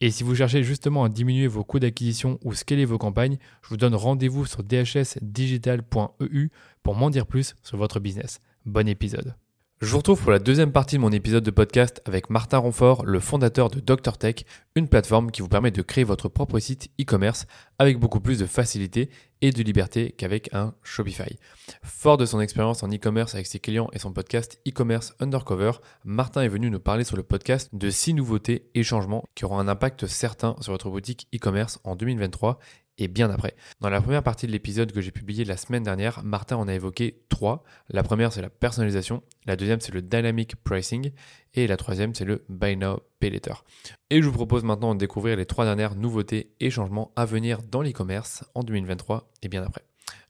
Et si vous cherchez justement à diminuer vos coûts d'acquisition ou scaler vos campagnes, je vous donne rendez-vous sur dhsdigital.eu pour m'en dire plus sur votre business. Bon épisode. Je vous retrouve pour la deuxième partie de mon épisode de podcast avec Martin Ronfort, le fondateur de Dr Tech, une plateforme qui vous permet de créer votre propre site e-commerce avec beaucoup plus de facilité et de liberté qu'avec un Shopify. Fort de son expérience en e-commerce avec ses clients et son podcast e-commerce Undercover, Martin est venu nous parler sur le podcast de six nouveautés et changements qui auront un impact certain sur votre boutique e-commerce en 2023 et bien après. Dans la première partie de l'épisode que j'ai publié la semaine dernière, Martin en a évoqué trois. La première, c'est la personnalisation. La deuxième, c'est le dynamic pricing. Et la troisième, c'est le buy now, pay later. Et je vous propose maintenant de découvrir les trois dernières nouveautés et changements à venir dans l'e-commerce en 2023 et bien après.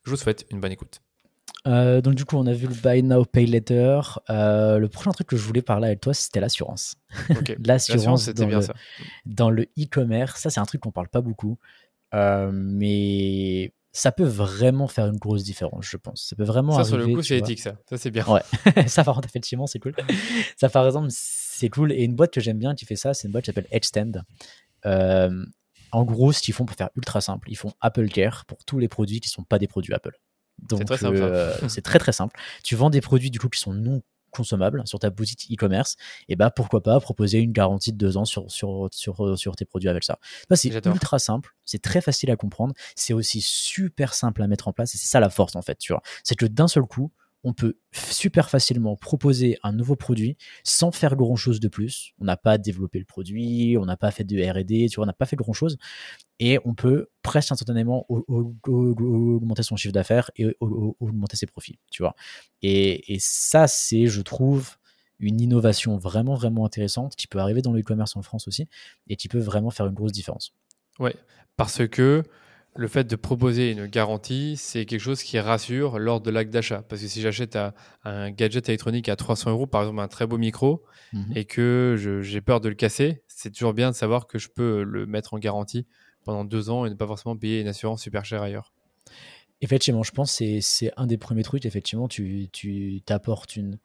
Je vous souhaite une bonne écoute. Euh, donc du coup, on a vu le buy now, pay later. Euh, le prochain truc que je voulais parler avec toi, c'était l'assurance. l'assurance c'était bien ça. Dans le e-commerce, ça c'est un truc qu'on parle pas beaucoup. Euh, mais ça peut vraiment faire une grosse différence, je pense. Ça peut vraiment. Ça, sur le coup, c'est éthique, ça. Ça, c'est bien. Ouais. ça, par contre, effectivement, c'est cool. ça, par exemple, c'est cool. Et une boîte que j'aime bien qui fait ça, c'est une boîte qui s'appelle Edgestand. Euh, en gros, ce qu'ils font pour faire ultra simple, ils font Apple Care pour tous les produits qui ne sont pas des produits Apple. Donc, c'est très, euh, très très simple. Tu vends des produits du coup qui sont non consommable sur ta boutique e-commerce, et bah pourquoi pas proposer une garantie de deux ans sur, sur, sur, sur tes produits avec ça. c'est ultra simple, c'est très facile à comprendre, c'est aussi super simple à mettre en place, et c'est ça la force en fait, tu vois. C'est que d'un seul coup, on peut super facilement proposer un nouveau produit sans faire grand chose de plus. On n'a pas développé le produit, on n'a pas fait de RD, tu vois, on n'a pas fait grand chose. Et on peut presque instantanément augmenter son chiffre d'affaires et augmenter ses profits, tu vois. Et, ça, c'est, je trouve, une innovation vraiment, vraiment intéressante qui peut arriver dans le e-commerce en France aussi et qui peut vraiment faire une grosse différence. Ouais, parce que le fait de proposer une garantie, c'est quelque chose qui rassure lors de l'acte d'achat. Parce que si j'achète un gadget électronique à 300 euros, par exemple un très beau micro, mhm. et que j'ai peur de le casser, c'est toujours bien de savoir que je peux le mettre en garantie pendant deux ans et ne pas forcément payer une assurance super chère ailleurs. Effectivement, je pense que c'est un des premiers trucs. Effectivement, tu t'apportes une,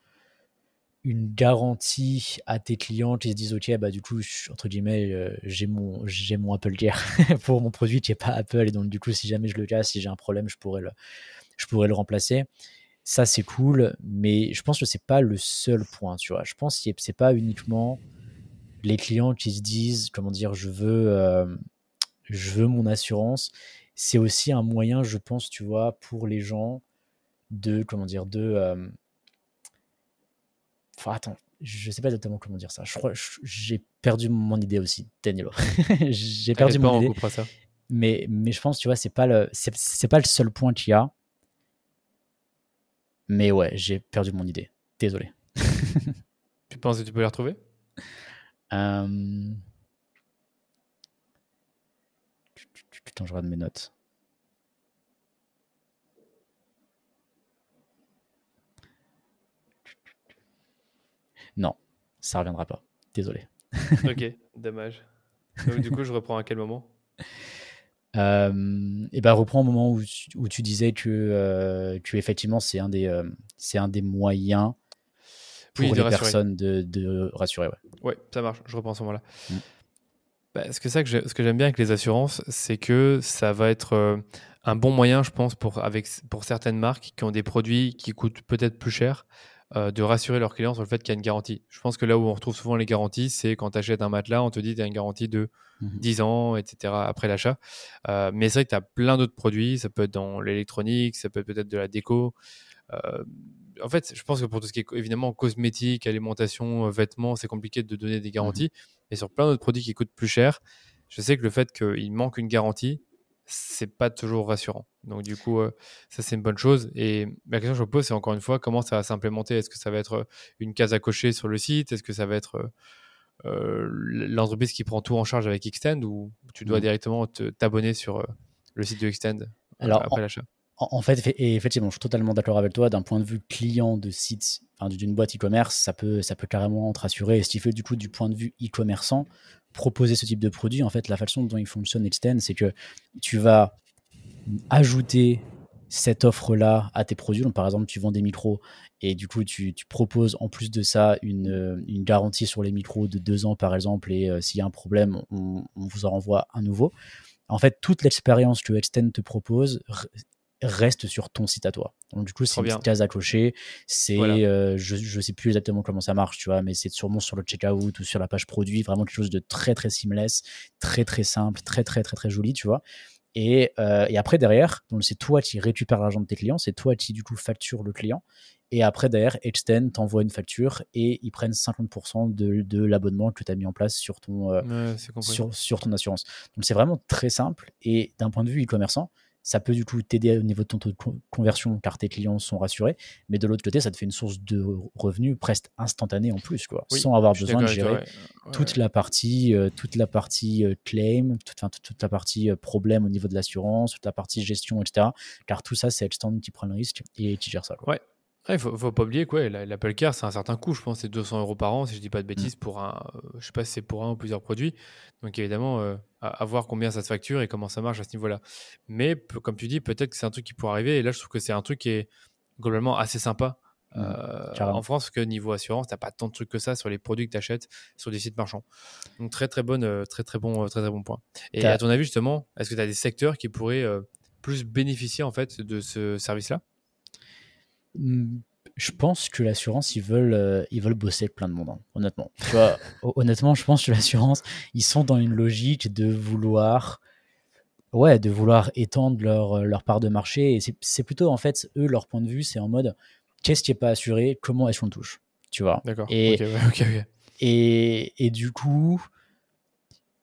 une garantie à tes clients qui se disent ok bah du coup entre guillemets euh, j'ai mon j'ai mon Apple Gear pour mon produit qui est pas Apple. Et donc du coup si jamais je le casse si j'ai un problème je pourrais le je pourrais le remplacer. Ça c'est cool. Mais je pense que c'est pas le seul point tu vois. Je pense que c'est pas uniquement les clients qui se disent comment dire je veux euh, je veux mon assurance. C'est aussi un moyen je pense tu vois pour les gens de comment dire de euh, Enfin, attends, je sais pas exactement comment dire ça. Je crois j'ai perdu mon idée aussi, Danilo. j'ai perdu mon idée. Ça. Mais, mais je pense, tu vois, c'est pas le, c'est, pas le seul point qu'il y a. Mais ouais, j'ai perdu mon idée. Désolé. tu penses que tu peux la retrouver? Euh... Putain, je regarde mes notes. Non, ça reviendra pas. Désolé. ok, dommage. du coup, je reprends à quel moment? Euh, et ben reprends au moment où, où tu disais que, euh, effectivement c'est un des euh, c'est un des moyens pour les personnes de, de rassurer. Ouais. ouais. ça marche. Je reprends à ce moment-là. Mm. Bah, ce que, ça que ce que j'aime bien avec les assurances, c'est que ça va être un bon moyen, je pense, pour, avec, pour certaines marques qui ont des produits qui coûtent peut-être plus cher euh, de rassurer leurs clients sur le fait qu'il y a une garantie. Je pense que là où on retrouve souvent les garanties, c'est quand tu achètes un matelas, on te dit tu as une garantie de 10 mhm. ans, etc. après l'achat. Euh, mais c'est vrai que tu as plein d'autres produits, ça peut être dans l'électronique, ça peut être peut-être de la déco. Euh, en fait, je pense que pour tout ce qui est évidemment cosmétique, alimentation, vêtements, c'est compliqué de donner des garanties. Et Mais sur plein d'autres produits qui coûtent plus cher, je sais que le fait qu'il manque une garantie, c'est pas toujours rassurant. Donc du coup, euh, ça c'est une bonne chose. Et la question que je me pose, c'est encore une fois, comment ça va s'implémenter? Est-ce que ça va être euh, une case à cocher sur le site? Est-ce que ça va être euh, l'entreprise qui prend tout en charge avec Extend ou tu dois mmh. directement t'abonner sur le site de Extend Alors, après l'achat? en, fait, et effectivement, je suis totalement d'accord avec toi. D'un point de vue client de site, d'une boîte e-commerce, ça peut, ça peut carrément te rassurer. Et ce qui fait du coup, du point de vue e-commerçant, proposer ce type de produit, en fait, la façon dont il fonctionne Extend, c'est que tu vas ajouter cette offre-là à tes produits. Donc, par exemple, tu vends des micros et du coup, tu, proposes en plus de ça une, garantie sur les micros de deux ans, par exemple, et euh, s'il y a un problème, on, vous en renvoie un nouveau. En fait, toute l'expérience que Extend te propose reste sur ton site à toi. Donc du coup, c'est une petite case à cocher. C'est, euh, je, je sais plus exactement comment ça marche, tu vois, mais c'est sûrement sur le checkout ou sur la page produit, vraiment quelque chose de très très seamless, très très simple, très très très très joli, tu vois. Et, euh, et après derrière, donc c'est toi qui récupères l'argent de tes clients, c'est toi qui du coup facture le client. Et après derrière, Extend t'envoie une facture et ils prennent 50% de, de l'abonnement que tu as mis en place sur ton, euh, sur, sur ton assurance. Donc c'est vraiment très simple et d'un point de vue e-commerçant, ça peut du coup t'aider au niveau de ton taux de conversion car tes clients sont rassurés, mais de l'autre côté, ça te fait une source de revenus presque instantanée en plus, quoi, sans avoir besoin de gérer toute la partie, euh, toute la partie euh, claim, toute, toute, la partie euh, problème au niveau de l'assurance, toute la partie gestion, etc. Car tout ça, c'est Edstand qui prend le risque et qui gère ça. Ouais. Il faut, faut pas oublier quoi, l'Apple Car, c'est un certain coût, je pense, c'est 200 euros par an, si je dis pas de bêtises, mm. pour un, je sais pas si c'est pour un ou plusieurs produits. Donc évidemment, à, voir combien ça se facture et comment ça marche à ce niveau-là. Mais comme tu dis, peut-être que c'est un truc qui pourrait arriver. Et là, je trouve que c'est un truc qui est globalement assez sympa. Mmh, euh, en France, que niveau assurance, t'as pas tant de trucs que ça sur les produits que tu achètes sur des sites marchands. Donc très très bonne, euh, très très bon, très très bon point. Et à ton avis justement, est-ce que tu as des secteurs qui pourraient euh, plus bénéficier en fait de ce service-là? Je pense que l'assurance, ils veulent, euh, ils veulent bosser avec plein de monde, hein, honnêtement. Tu vois, honnêtement, je pense que l'assurance, ils sont dans une logique de vouloir, ouais, de vouloir étendre leur, leur part de marché. Et c'est plutôt, en fait, eux, leur point de vue, c'est en mode, qu'est-ce qui est pas assuré, comment est-ce qu'on touche, tu vois. D'accord. Et, et, et du coup,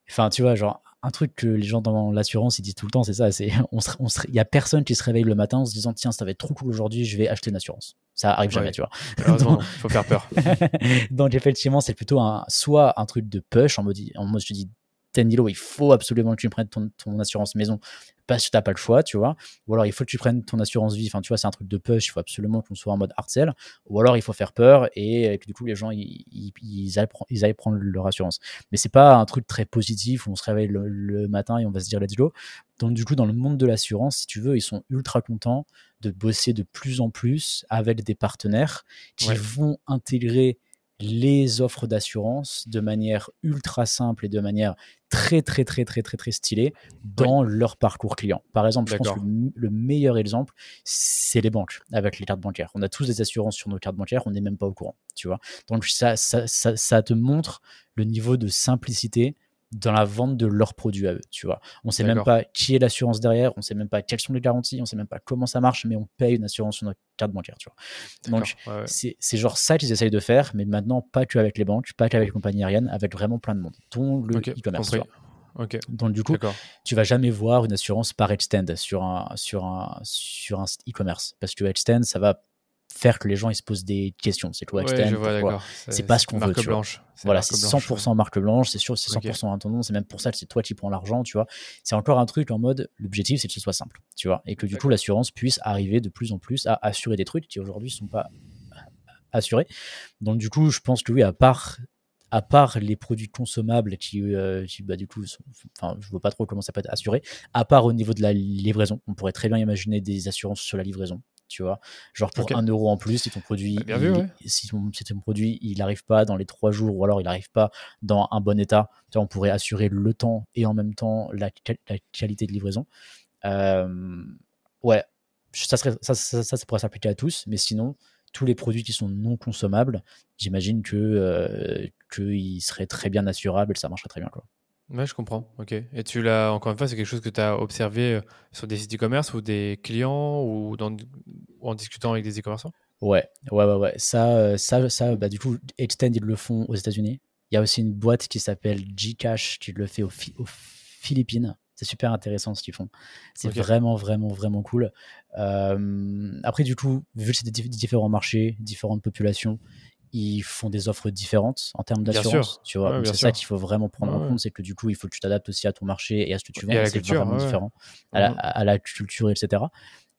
enfin, tu vois, genre, un truc que les gens dans l'assurance ils disent tout le temps, c'est ça. C'est on il y a personne qui se réveille le matin en se disant tiens ça va être trop cool aujourd'hui, je vais acheter une assurance. Ça arrive jamais, tu vois. Il faut faire peur. Donc effectivement c'est plutôt un soit un truc de push en mode en mode je te dis Tenilo, il faut absolument que tu prennes ton, ton assurance maison parce que tu n'as pas le choix, tu vois. Ou alors il faut que tu prennes ton assurance vie. Enfin, tu vois, c'est un truc de push. Il faut absolument qu'on soit en mode hard sell. Ou alors il faut faire peur et, que du coup les gens ils, ils, aillent, prendre leur assurance. Mais c'est pas un truc très positif où on se réveille le, matin et on va se dire let's go. Donc du coup dans le monde de l'assurance, si tu veux, ils sont ultra contents de bosser de plus en plus avec des partenaires qui vont intégrer les offres d'assurance de manière ultra simple et de manière très très très très très très stylée dans leur parcours client. Par exemple, je pense que le meilleur exemple, c'est les banques avec les cartes bancaires. On a tous des assurances sur nos cartes bancaires, on n'est même pas au courant, tu vois. Donc ça, ça, ça, ça te montre le niveau de simplicité dans la vente de leurs produits à eux, tu vois. On sait même pas qui est l'assurance derrière, on sait même pas quelles sont les garanties, on sait même pas comment ça marche, mais on paye une assurance sur notre carte bancaire, tu vois. Donc, c'est genre ça qu'ils essayent de faire, mais maintenant, pas que avec les banques, pas qu'avec les compagnies aériennes, avec vraiment plein de monde, dont le e-commerce. Donc du coup, tu vas jamais voir une assurance par extend sur un sur un sur un e-commerce parce que extend ça va faire que les gens ils se posent des questions. C'est quoi ouais, C'est pas ce qu'on veut. Blanche. Voilà, c'est 100% marque blanche, c'est sûr, c'est 100% okay. un C'est même pour ça que c'est toi qui prends l'argent, tu vois. C'est encore un truc en mode, l'objectif c'est que ce soit simple, tu vois, et que du coup l'assurance puisse arriver de plus en plus à assurer des trucs qui aujourd'hui sont pas assurés. Donc du coup, je pense que oui, à part à part les produits consommables qui, euh, bah, du coup, enfin, je vois pas trop comment ça peut être assuré, à part au niveau de la livraison, on pourrait très bien imaginer des assurances sur la livraison, tu vois. Genre pour un euro en plus, si ton produit, ah, si, ton, produit, il n'arrive pas dans les trois jours ou alors il n'arrive pas dans un bon état, tu vois, on pourrait assurer le temps et en même temps la, qualité de livraison. Euh, ouais, ça, serait, ça, ça, ça, pourrait s'appliquer à tous, mais sinon, tous les produits qui sont non consommables, j'imagine que euh, qu'ils seraient très bien assurables et ça marcherait très bien. Quoi. Ouais, je comprends. Ok. Et tu l'as, encore une fois, c'est quelque chose que tu as observé euh, sur des sites e-commerce ou des clients ou, dans, en discutant avec des e-commerçants? Ouais, ouais, ouais, ouais. Ça, euh, ça, ça bah, du coup, Extend, ils le font aux États-Unis. Il y a aussi une boîte qui s'appelle Gcash qui le fait aux, Philippines. C'est super intéressant ce qu'ils font. C'est vraiment, vraiment, vraiment cool. Euh, après, du coup, vu que c'est des différents marchés, différentes populations, ils font des offres différentes en termes d'assurance. Tu vois, c'est ça qu'il faut vraiment prendre en compte, c'est que du coup, il faut que tu t'adaptes aussi à ton marché et à ce que tu vends. C'est vraiment différent à la, à la, culture, etc.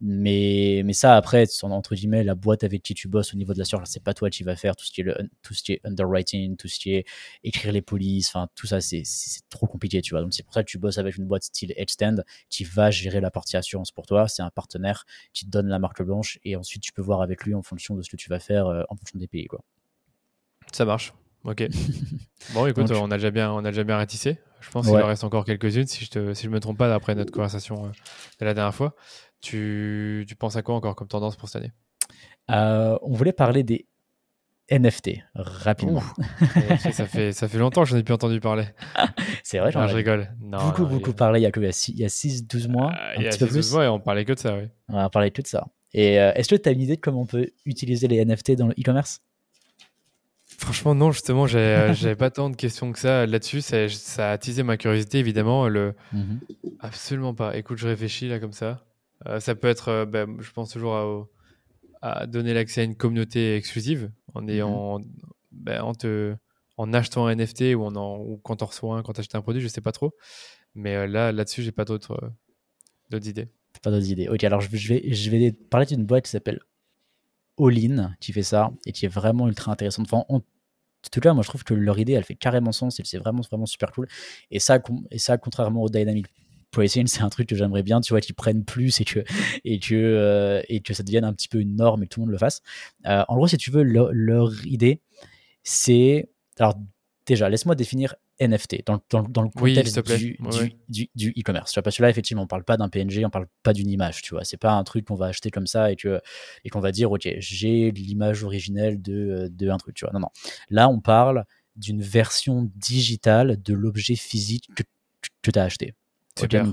Mais, mais ça, après, entre guillemets, la boîte avec qui tu bosses au niveau de l'assurance, c'est pas toi qui vas faire tout ce qui est, le, tout ce qui est underwriting, tout ce qui est écrire les polices, enfin, tout ça, c'est trop compliqué, tu vois? Donc, c'est pour ça que tu bosses avec une boîte style Edgestand qui va gérer la partie assurance pour toi. C'est un partenaire qui te donne la marque blanche et ensuite tu peux voir avec lui en fonction de ce que tu vas faire euh, en fonction des pays, quoi. Ça marche. Ok. bon, écoute, on a déjà bien, on a déjà bien ratissé. Je pense qu'il en reste encore quelques-unes, si je ne si je me trompe pas, d'après notre conversation euh, de la dernière fois. Tu, tu, penses à quoi encore comme tendance pour cette année? Euh, On voulait parler des NFT rapidement. ça, fait, ça fait longtemps que je n'en ai plus entendu parler. c'est vrai, je rigole. Non, beaucoup, beaucoup parlé il y a, il y a 6-12 mois. Euh, un il y a 6, 12 mois et on parlait que de ça, oui. On parlait que de ça. Et est-ce que tu as une idée de comment on peut utiliser les NFT dans le e-commerce? Franchement, non, justement, j'avais pas tant de questions que ça là-dessus. Ça, ça, a attisé ma curiosité, évidemment. Le... Mhm. Absolument pas. Écoute, je réfléchis là comme ça. Euh, ça peut être, euh, ben, je pense toujours à, donner l'accès à une communauté exclusive en, ayant, mhm. ben, en, te, en achetant un NFT ou, en, ou quand on reçoit un, quand achètes un produit, je sais pas trop. Mais euh, là, là-dessus, j'ai pas d'autres idées. Pas d'autres idées. Ok, alors je vais, je vais parler d'une boîte qui s'appelle all-in qui fait ça et qui est vraiment ultra intéressante. Enfin, en tout cas, moi je trouve que leur idée elle fait carrément sens et c'est vraiment vraiment super cool. Et ça, et ça contrairement au Dynamic Pricing, c'est un truc que j'aimerais bien, tu vois, qu'ils prennent plus et que, et, que, euh, et que ça devienne un petit peu une norme et que tout le monde le fasse. Euh, en gros, si tu veux, leur idée, c'est. Alors, déjà, laisse-moi définir NFT dans, dans, dans le contexte du, du, du, e-commerce. Parce que là, effectivement, on parle pas d'un PNG, on parle pas d'une image, tu vois. C'est pas un truc qu'on va acheter comme ça et que et qu'on va dire, OK, j'ai l'image originelle de, de un truc, tu vois. Non, non. Là, on parle d'une version digitale de l'objet physique que, que tu as acheté.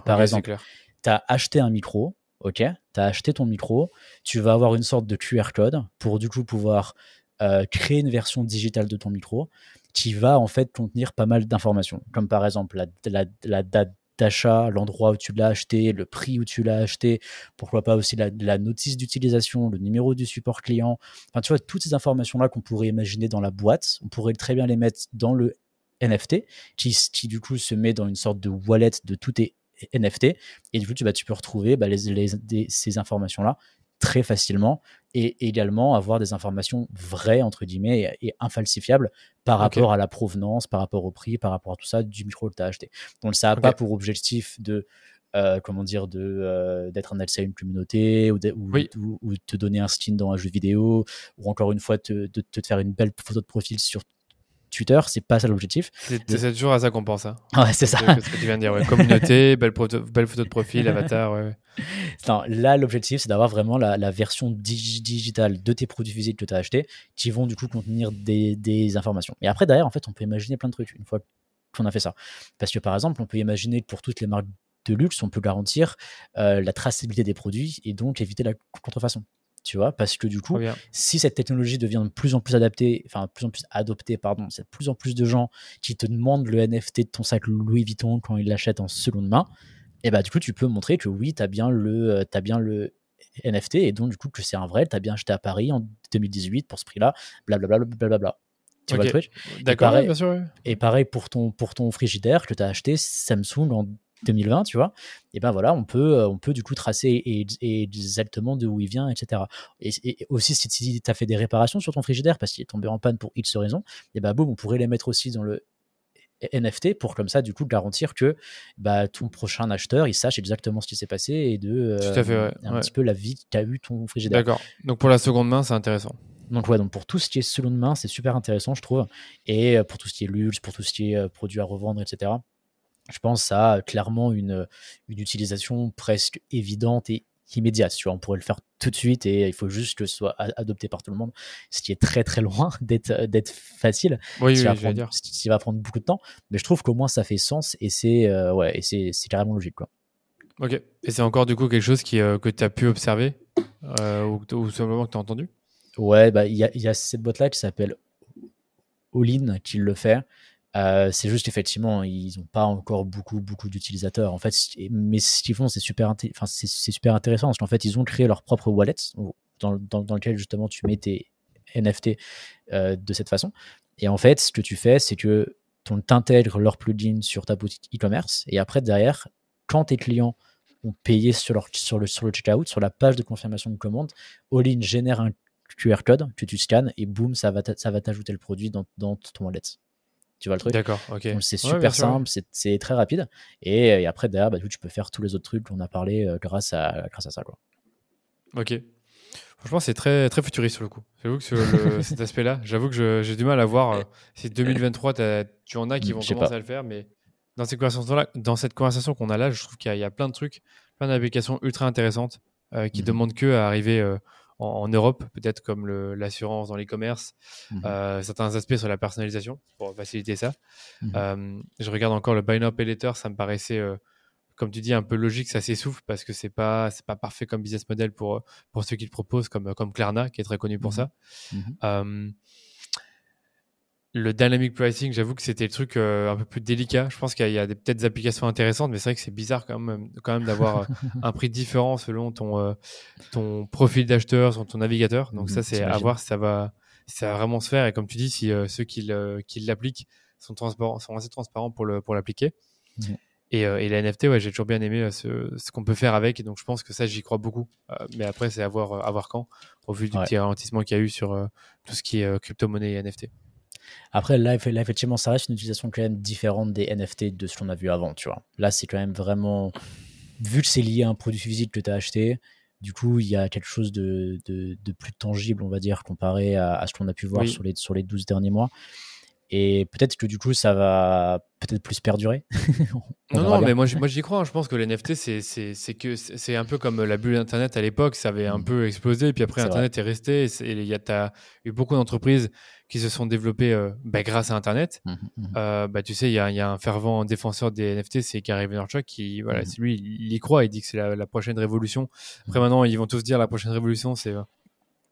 par exemple, tu as acheté un micro, ok, tu as acheté ton micro, tu vas avoir une sorte de QR code pour du coup pouvoir euh, créer une version digitale de ton micro qui va en fait contenir pas mal d'informations, comme par exemple la, date d'achat, l'endroit où tu l'as acheté, le prix où tu l'as acheté, pourquoi pas aussi la, notice d'utilisation, le numéro du support client. Enfin, tu vois, toutes ces informations-là qu'on pourrait imaginer dans la boîte, on pourrait très bien les mettre dans le NFT, qui, du coup se met dans une sorte de wallet de tout tes NFT. Et du coup, tu, bah, tu peux retrouver bah, ces informations-là très facilement et également avoir des informations vraies, entre guillemets, et, infalsifiables par rapport à la provenance, par rapport au prix, par rapport à tout ça du micro que tu as acheté. Donc ça n'a pas pour objectif de... Euh, comment dire de euh, d'être un accès à une communauté ou, ou, te donner un skin dans un jeu vidéo ou encore une fois te, de, te faire une belle photo de profil sur Twitter, c'est pas ça l'objectif. C'est toujours à ça qu'on pense. Hein. Ouais, c'est ça. Ce que tu viens de dire, Communauté, belle, photo, belle photo de profil, avatar, ouais. Non, là, l'objectif, c'est d'avoir vraiment la, version digitale de tes produits physiques que tu as achetés qui vont du coup contenir des, informations. Et après, derrière, en fait, on peut imaginer plein de trucs une fois qu'on a fait ça. Parce que par exemple, on peut imaginer que pour toutes les marques de luxe, on peut garantir euh, la traçabilité des produits et donc éviter la contrefaçon tu vois, parce que du coup, si cette technologie devient de plus en plus adaptée, enfin, de plus en plus adoptée, pardon, c'est de plus en plus de gens qui te demandent le NFT de ton sac Louis Vuitton quand ils l'achètent en seconde main, et bah, du coup, tu peux montrer que oui, tu as bien le, euh, as bien le NFT, et donc, du coup, que c'est un vrai, tu as bien acheté à Paris en 2018 pour ce prix-là, blablabla, blablabla. Tu vois le truc? D'accord, bien sûr. Et pareil pour ton, pour ton frigidaire que tu as acheté Samsung en 2020, tu vois, et ben voilà, on peut, euh, on peut du coup tracer exactement de où il vient, etc. Et, aussi, si tu as fait des réparations sur ton frigidaire parce qu'il est tombé en panne pour X raison, et ben boum, on pourrait les mettre aussi dans le NFT pour comme ça du coup garantir que bah, ton prochain acheteur il sache exactement ce qui s'est passé et de euh, un petit peu la vie qu'a eu ton frigidaire. D'accord. Donc pour la seconde main c'est intéressant. Donc ouais, donc pour tout ce qui est seconde main c'est super intéressant je trouve et euh, pour tout ce qui est luxe, pour tout ce qui est produit à revendre etc je pense à clairement une, une utilisation presque évidente et immédiate. Tu vois, on pourrait le faire tout de suite et il faut juste que ce soit adopté par tout le monde, ce qui est très très loin d'être d'être facile. Oui, ça, oui, va prendre, ça va prendre beaucoup de temps, mais je trouve qu'au moins ça fait sens et c'est euh, ouais, et c'est carrément logique. Quoi. Ok. Et c'est encore du coup quelque chose qui, euh, que tu as pu observer euh, ou, ou, simplement que tu as entendu? Ouais, bah, il y, a, y a cette boîte-là qui s'appelle All-in qui le fait. Euh, c'est juste effectivement, ils n'ont pas encore beaucoup, beaucoup d'utilisateurs. En fait, mais ce qu'ils font, c'est super, c'est super intéressant parce qu'en fait, ils ont créé leur propre wallet dans lequel justement tu mets tes NFT euh, de cette façon. Et en fait, ce que tu fais, c'est que tu intègres leur plugin sur ta boutique e-commerce et après, derrière, quand tes clients ont payé sur, leur, sur, le, sur le checkout, sur la page de confirmation de commande, All-in génère un QR code que tu scannes et boum, ça va t'ajouter le produit dans, dans ton wallet. Tu vois le truc D'accord, ok. C'est super simple, c'est très rapide. Et, et après, derrière, bah, tu peux faire tous les autres trucs qu'on a parlé euh, grâce, à, grâce à ça. Quoi. Ok. Franchement, c'est très, très futuriste sur le coup. J'avoue que sur le, cet aspect-là, j'avoue que j'ai du mal à voir euh, si 2023, tu en as qui vont commencer pas. à le faire, mais dans cette conversation-là, dans cette conversation qu'on a là, je trouve qu'il y, y, a plein de trucs, plein d'applications ultra intéressantes euh, qui mmh. demandent que à arriver euh, en, en, Europe, peut-être comme l'assurance dans l'e-commerce, mmh. euh, certains aspects sur la personnalisation pour faciliter ça. Mmh. je regarde encore le Buy Now Pay Later, ça me paraissait, euh, comme tu dis, un peu logique, ça s'essouffle parce que c'est pas c'est pas parfait comme business model pour pour ceux qui le proposent, comme comme Klarna qui est très connu pour ça le dynamic pricing, j'avoue que c'était le truc euh, un peu plus délicat. Je pense qu'il y a, des peut-être des applications intéressantes, mais c'est vrai que c'est bizarre quand même, quand même d'avoir euh, un prix différent selon ton, euh, ton profil d'acheteur, sur ton navigateur. Donc ça, c'est à voir si ça va, si ça va vraiment se faire. Et comme tu dis, si ceux qui, qui l'appliquent sont, transparents, sont assez transparents pour, le, pour l'appliquer. Et, et, la NFT, ouais, j'ai toujours bien aimé ce, ce qu'on peut faire avec. Et donc je pense que ça, j'y crois beaucoup. mais après, c'est à voir, à voir quand, au vu du petit ralentissement qu'il y a eu sur tout ce qui est crypto-monnaie et NFT. Après, là, effectivement, ça reste une utilisation quand même différente des NFT de ce qu'on a vu avant, tu vois. Là, c'est quand même vraiment, vu que c'est lié à un produit physique que tu as acheté, du coup, il y a quelque chose de, de, de plus tangible, on va dire, comparé à, à ce qu'on a pu voir Oui. sur, les, sur les 12 derniers mois. Et peut-être que du coup, ça va peut-être plus perdurer. On Non, non, bien. mais moi, j'y- moi j'y crois. hein. Je pense que les NFT, c'est- que c'est un peu comme la bulle Internet à l'époque. Ça avait un Mm. peu explosé, et puis après, vrai. Internet est resté. Et il y a eu beaucoup d'entreprises qui se sont développées euh, bah, grâce à Internet. Mhm, mhm. Euh, bah, tu sais, il y a, il y a un fervent défenseur des NFT, c'est Gary Vaynerchuk, qui, voilà, lui, il y croit. Il dit que c'est la, la prochaine révolution. Après, maintenant, ils vont tous dire la prochaine révolution, c'est euh,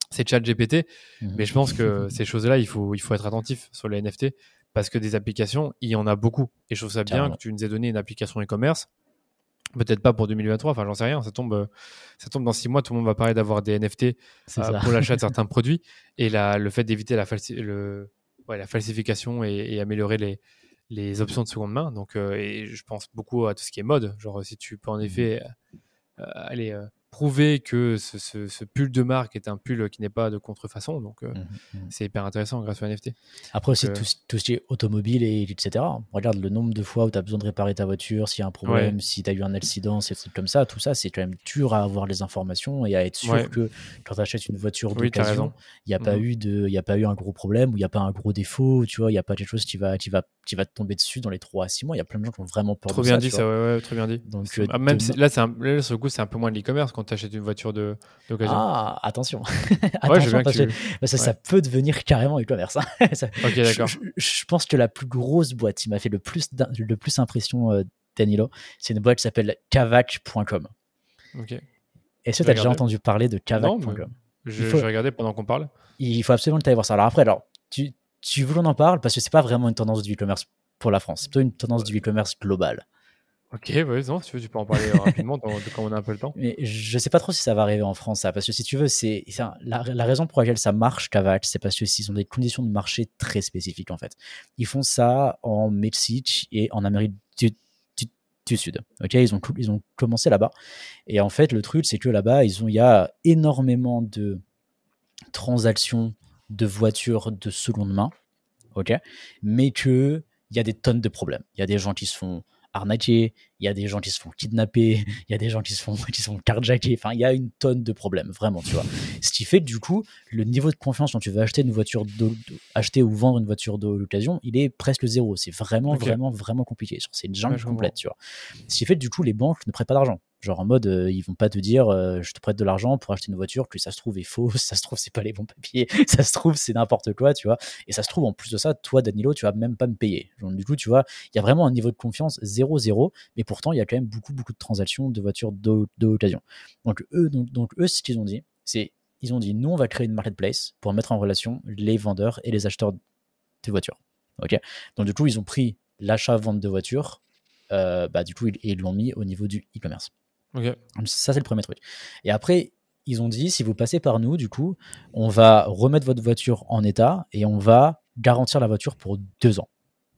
c'est ChatGPT. Mhm. Mais je pense que ces choses-là, il faut, il faut être attentif sur les NFT parce que des applications, il y en a beaucoup. Et je trouve ça bien Carrément. que tu nous aies donné une application e-commerce. Peut-être pas pour 2023, enfin j'en sais rien, ça tombe, ça tombe dans six mois, tout le monde va parler d'avoir des NFT euh, pour l'achat de certains produits. Et la, le fait d'éviter la, falsi- le, ouais, la falsification et, et améliorer les, les options de seconde main. Donc, euh, et je pense beaucoup à tout ce qui est mode. Genre, si tu peux en effet euh, aller prouver que ce, ce- ce pull de marque est un pull qui n'est pas de contrefaçon, donc euh, Mhm, mhm. c'est hyper intéressant grâce au NFT. Après aussi, euh, tout, tout ce qui est automobile, et, etc. Regarde le nombre de fois où tu as besoin de réparer ta voiture, s'il y a un problème, si tu as eu un accident, ces trucs comme ça. Tout ça, c'est quand même dur à avoir les informations et à être sûr Ouais. que quand tu achètes une voiture d'occasion, il n'y a, pas Mhm. eu de- il y a pas eu un gros problème ou il n'y a pas un gros défaut. Tu vois, il n'y a pas quelque chose qui va, qui, va, qui va te tomber dessus dans les 3 à 6 mois. Il y a plein de gens qui ont vraiment peur Trop de bien ça. dit ça, ouais, ouais, trop bien dit. Donc, C'est- euh, ah, même si- là, un, là, sur le coup, c'est un peu moins de l'e-commerce quand tu achètes une voiture d'occasion. Ah, attention. tu- que ça peut devenir carrément e-commerce. hein. Ça- je, d'accord. je- je pense que la plus grosse boîte qui m'a fait le plus, d'in- le plus impression, euh, Danilo, c'est une boîte qui s'appelle kavac.com. Ok. Est-ce que tu as déjà entendu parler de kavac.com je, Il faut- je vais regarder pendant qu'on parle. Il faut absolument que tu ailles voir ça. Alors après, alors, tu, tu veux qu'on en parle parce que c'est pas vraiment une tendance du e-commerce pour la France. C'est plutôt une tendance du e-commerce global. Ok, ouais, non, tu veux, tu peux en parler euh, rapidement dans- quand on a un peu le temps. Mais je sais pas trop si ça va arriver en France, ça, parce que si tu veux, c'est la, raison pour laquelle ça marche, Kavac, c'est parce qu'ils ont des conditions de marché très spécifiques en fait. Ils font ça en Mexique et en Amérique du, Sud. Ok, ils ont, ils ont commencé là-bas. Et en fait, le truc, c'est que là-bas, ils il y a énormément de transactions de voitures de seconde main. Ok, mais que il y a des tonnes de problèmes. Il y a des gens qui se font arnaquer, il y a des gens qui se font kidnapper, il y a des gens qui se font, qui se font carjacker. Enfin, il y a une tonne de problèmes, vraiment, tu vois. Ce qui fait du coup, le niveau de confiance quand tu vas acheter une voiture, acheter ou vendre une voiture d'occasion, il est presque zéro. C'est vraiment, vraiment, vraiment compliqué. C'est une jungle Ouais, complète, tu vois. Ce qui fait du coup, les banques ne prêtent pas d'argent. Genre en mode, euh, ils vont pas te dire, euh, je te prête de l'argent pour acheter une voiture, que ça se trouve est faux, ça se trouve c'est pas les bons papiers, ça se trouve c'est n'importe quoi, tu vois. Et ça se trouve en plus de ça, toi Danilo, tu vas même pas me payer. Genre, du coup, tu vois, il y a vraiment un niveau de confiance 0-0, mais pourtant il y a quand même beaucoup beaucoup de transactions de voitures d'occasion. Donc eux, donc, donc eux, ce qu'ils ont dit, c'est ils ont dit nous on va créer une marketplace pour mettre en relation les vendeurs et les acheteurs de voitures. Ok. Donc du coup ils ont pris l'achat-vente de voitures, euh, bah, du coup ils l'ont mis au niveau du e-commerce. Ça, c'est le premier truc. Et après, ils ont dit, si vous passez par nous, du coup, on va remettre votre voiture en état et on va garantir la voiture pour deux ans.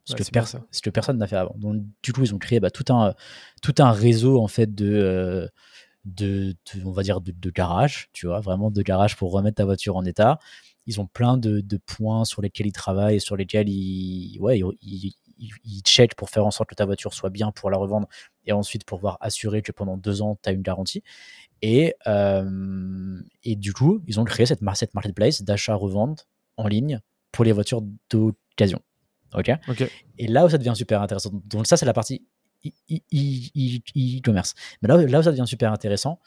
Ce, que, ce que, personne n'a fait avant. Donc, du coup, ils ont créé bah, tout, un, tout un réseau, en fait, de, euh, de, on va dire, de, de garage, tu vois, vraiment de garage pour remettre ta voiture en état. Ils ont plein de, de points sur lesquels ils travaillent et sur lesquels ils, ouais, ils, ils checkent pour faire en sorte que ta voiture soit bien pour la revendre et ensuite pour pouvoir assurer que pendant deux ans, tu as une garantie. Et, euh, et du coup, ils ont créé cette, cette marketplace d'achat-revente en ligne pour les voitures d'occasion. ok? Et là où ça devient super intéressant, donc ça, c'est la partie e-commerce. Mais là, là où ça devient super intéressant,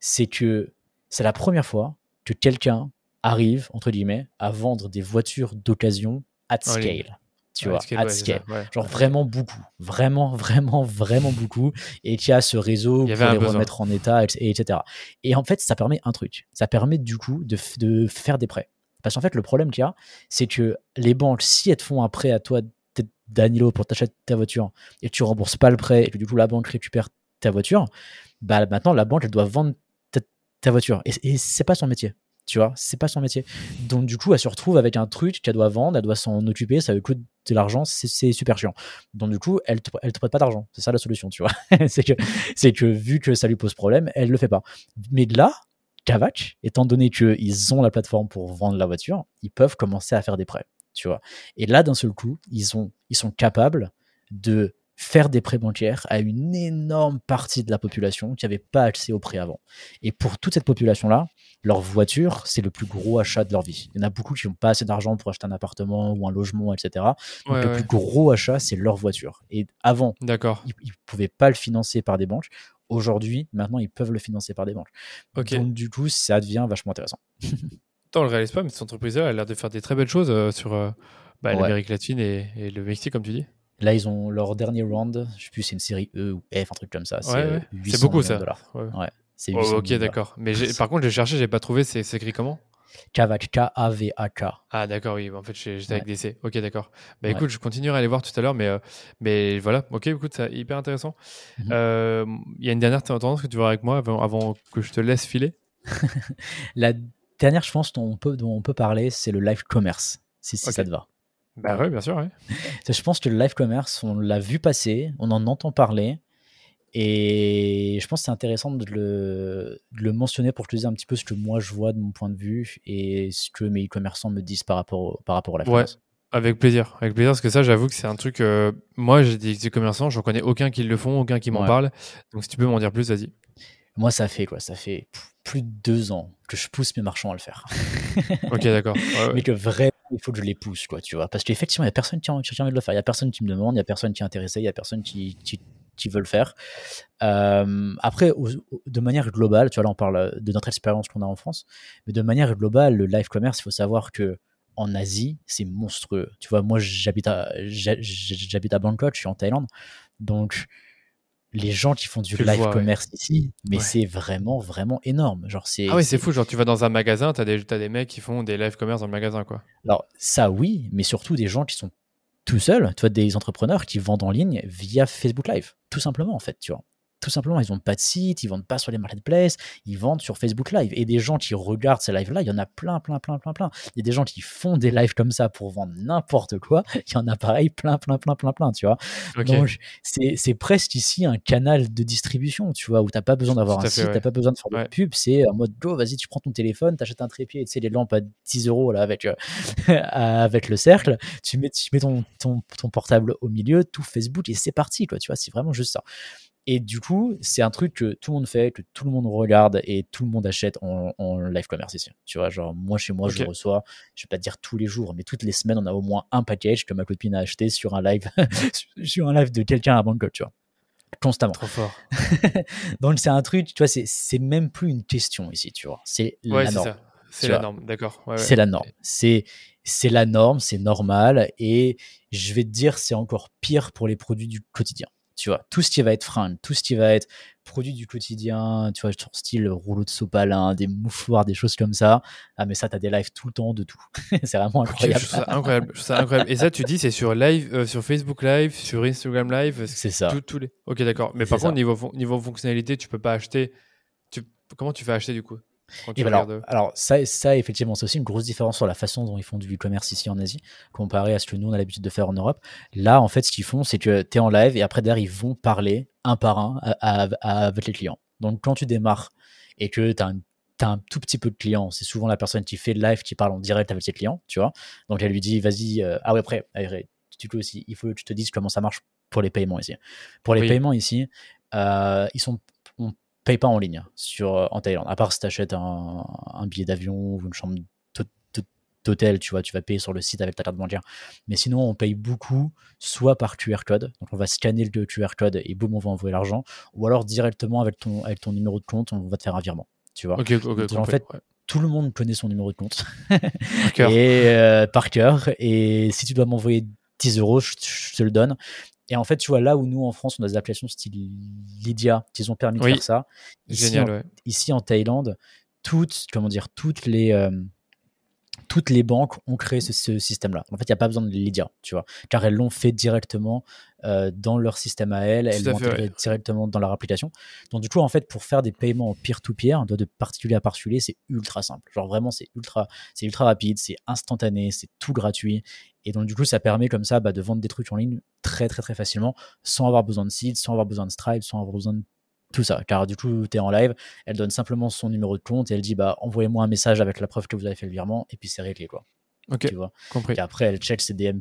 c'est que c'est la première fois que quelqu'un arrive, entre guillemets, à vendre des voitures d'occasion at scale tu vois, at scale. Genre vraiment beaucoup, vraiment, vraiment, vraiment beaucoup. Et qui a ce réseau pour les remettre en état, et, etc. Et en fait, ça permet un truc. Ça permet du coup de, de faire des prêts. Parce qu'en fait, le problème qu'il y a, c'est que les banques, si elles te font un prêt à toi, Danilo, pour t'acheter ta voiture, et que tu rembourses pas le prêt, et que du coup la banque récupère ta voiture, bah maintenant la banque, elle doit vendre ta, voiture. Et, et c'est pas son métier. Tu vois, c'est pas son métier. Donc, du coup, elle se retrouve avec un truc qu'elle doit vendre, elle doit s'en occuper, ça lui coûte de l'argent, c'est super chiant. Donc, du coup, elle te, elle te prête pas d'argent. C'est ça la solution, tu vois. c'est que, que vu que ça lui pose problème, elle le fait pas. Mais là, Kavach, étant donné qu'ils ont la plateforme pour vendre la voiture, ils peuvent commencer à faire des prêts, tu vois. Et là, d'un seul coup, ils, ont, ils sont capables de faire des prêts bancaires à une énorme partie de la population qui n'avait pas accès aux prêts avant. Et pour toute cette population-là, leur voiture, c'est le plus gros achat de leur vie. Il y en a beaucoup qui n'ont pas assez d'argent pour acheter un appartement ou un logement, etc. Donc le plus gros achat, c'est leur voiture. Et avant, ils ne pouvaient pas le financer par des banques. Aujourd'hui, maintenant, ils peuvent le financer par des banques. Donc du coup, ça devient vachement intéressant. Tant le réalise pas, mais cette entreprise-là a l'air de faire des très belles choses euh, sur euh, bah, l'Amérique latine et, et le Mexique, comme tu dis. Là, ils ont leur dernier round, je sais plus, c'est une série E ou F, un truc comme ça. C'est ouais, beaucoup ça. Ouais. c'est oh, ok, d'accord. Mais par contre, j'ai cherché, j'ai pas trouvé. C'est écrit comment? Kavak, K-A-V-A-K. Ah, d'accord, oui. En fait, j'étais avec des C. Ok, d'accord. Bah écoute, je continuerai à aller voir tout à l'heure, mais, euh, mais voilà. Ok, écoute, c'est hyper intéressant. Mhm. Euh, il y a une dernière tendance que tu vois avec moi avant, avant que je te laisse filer? La dernière, je pense, dont on peut, dont on peut parler, c'est le live commerce, si, si ça te va. Bah ouais, bien sûr. Ouais. Je pense que le live commerce, on l'a vu passer, on en entend parler. Et je pense que c'est intéressant de le, le, mentionner pour te dire un petit peu ce que moi je vois de mon point de vue et ce que mes e-commerçants me disent par rapport, au, par rapport à la ouais, avec plaisir. Avec plaisir, parce que ça, j'avoue que c'est un truc. Euh, moi, j'ai des e-commerçants, je connais aucun qui le font, aucun qui m'en parle. Donc, si tu peux m'en dire plus, vas-y. Moi, ça fait quoi? Ça fait plus de deux ans que je pousse mes marchands à le faire. ok, d'accord. Mais que vraiment, il faut que je les pousse, quoi, tu vois. Parce qu'effectivement, il n'y a personne qui a, envie de le faire. Il n'y a personne qui me demande, il n'y a personne qui est intéressé, il n'y a personne qui, qui, veut le faire. Euh, après, de manière globale, tu vois, là, on parle de notre expérience qu'on a en France, mais de manière globale, le live commerce, il faut savoir que en Asie, c'est monstrueux. Tu vois, moi, j'habite à, j'habite à Bangkok, je suis en Thaïlande. Donc, les gens qui font du live commerce ici, mais c'est vraiment, vraiment énorme. Genre, c'est, ah oui, c'est fou. Genre, tu vas dans un magasin, tu as, as, des mecs qui font des live commerce dans le magasin, quoi. Alors, ça, oui, mais surtout des gens qui sont tout seuls, tu vois, des entrepreneurs qui vendent en ligne via Facebook Live, tout simplement, en fait, tu vois tout simplement, ils n'ont pas de site, ils vendent pas sur les marketplaces, ils vendent sur Facebook Live. Et des gens qui regardent ces lives-là, il y en a plein, plein, plein, plein, plein. Il y a des gens qui font des lives comme ça pour vendre n'importe quoi. Il y en a pareil, plein, plein, plein, plein, plein, tu vois. Donc, c'est presque ici un canal de distribution, tu vois, où tu n'as pas besoin d'avoir un site, tu n'as pas besoin de faire de pub. C'est en mode, go, vas-y, tu prends ton téléphone, tu achètes un trépied, tu sais, les lampes à 10 euros là, avec, euh, avec le cercle, tu mets, tu mets ton, ton, ton portable au milieu, tout Facebook, et c'est parti, quoi, tu vois, c'est vraiment juste ça. Et du coup, c'est un truc que tout le monde fait, que tout le monde regarde et tout le monde achète en, live commerce ici. Tu vois, genre, moi, chez moi, je reçois, je vais pas dire tous les jours, mais toutes les semaines, on a au moins un package que ma copine a acheté sur un live, sur un live de quelqu'un à Bangkok, tu vois. constamment. Trop fort. Donc c'est un truc, tu vois, c'est même plus une question ici, tu vois. C'est Ouais, la c'est norme. C'est la vois. norme, d'accord. C'est la norme. C'est c'est la norme, c'est normal. Et je vais te dire, c'est encore pire pour les produits du quotidien. Tu vois, tout ce qui va être fringue, tout ce qui va être produit du quotidien, tu vois, genre style rouleau de sopalin, des mouchoirs, des choses comme ça. Ah, mais ça, t'as des lives tout le temps de tout. c'est vraiment je incroyable. trouve ça incroyable. je trouve ça incroyable. Et ça, tu dis, c'est sur live, euh, sur Facebook Live, sur Instagram Live, C'est ça. tout- tous les. Ok, d'accord. Mais par contre, niveau, niveau fonctionnalité, tu peux pas acheter. Tu... Comment tu fais acheter du coup? Quand tu Et ben alors, ça, ça, effectivement, c'est aussi une grosse différence sur la façon dont ils font du e-commerce ici en Asie, comparé à ce que nous, on a l'habitude de faire en Europe. Là, en fait, ce qu'ils font, c'est que tu es en live et après, derrière, ils vont parler un par un à- à- à- avec les clients. Donc, quand tu démarres et que tu as un, tout petit peu de clients, c'est souvent la personne qui fait le live qui parle en direct avec ses clients, tu vois. Donc, elle lui dit, vas-y, euh, ah ouais, après, après, du coup, aussi, il faut que tu te dises comment ça marche pour les paiements ici. Pour les Oui. paiements ici, euh, ils sont, on paye pas en ligne sur, euh, en Thaïlande. À part si tu achètes un, un billet d'avion ou une chambre d'hô- d'hô- d'hôtel, tu vois, tu vas payer sur le site avec ta carte bancaire. Mais sinon, on paye beaucoup, soit par QR code. Donc, on va scanner le QR code et boum, on va envoyer l'argent. Ou alors directement avec ton, avec ton numéro de compte, on va te faire un virement. Tu vois. Ok, ok, Donc, en fait, ouais. Tout le monde connaît son numéro de compte Par cœur. et euh, par cœur. Et si tu dois m'envoyer 10 euros, je, je te le donne. Et en fait, tu vois, là où nous, en France, on a des applications style Lydia qui ont permis de Oui. faire ça. Ici, Génial, en, ouais. ici, en Thaïlande, toutes, comment dire, toutes les, euh, toutes les banques ont créé ce, ce système-là. En fait, il n'y a pas besoin de Lydia, tu vois, car elles l'ont fait directement euh, dans leur système à elles, elles l'ont fait, intégré directement dans leur application. Donc, du coup, en fait, pour faire des paiements en peer-to-peer, de de particulier à particulier, c'est ultra simple. Genre, vraiment, c'est ultra, c'est ultra rapide, c'est instantané, c'est tout gratuit. Et donc, du coup, ça permet comme ça bah, de vendre des trucs en ligne très, très, très facilement, sans avoir besoin de site, sans avoir besoin de Stripe, sans avoir besoin de tout ça. Car du coup, tu es en live, elle donne simplement son numéro de compte et elle dit bah envoyez-moi un message avec la preuve que vous avez fait le virement et puis c'est réglé quoi. Ok, Tu vois. compris. Et après, elle check ses DM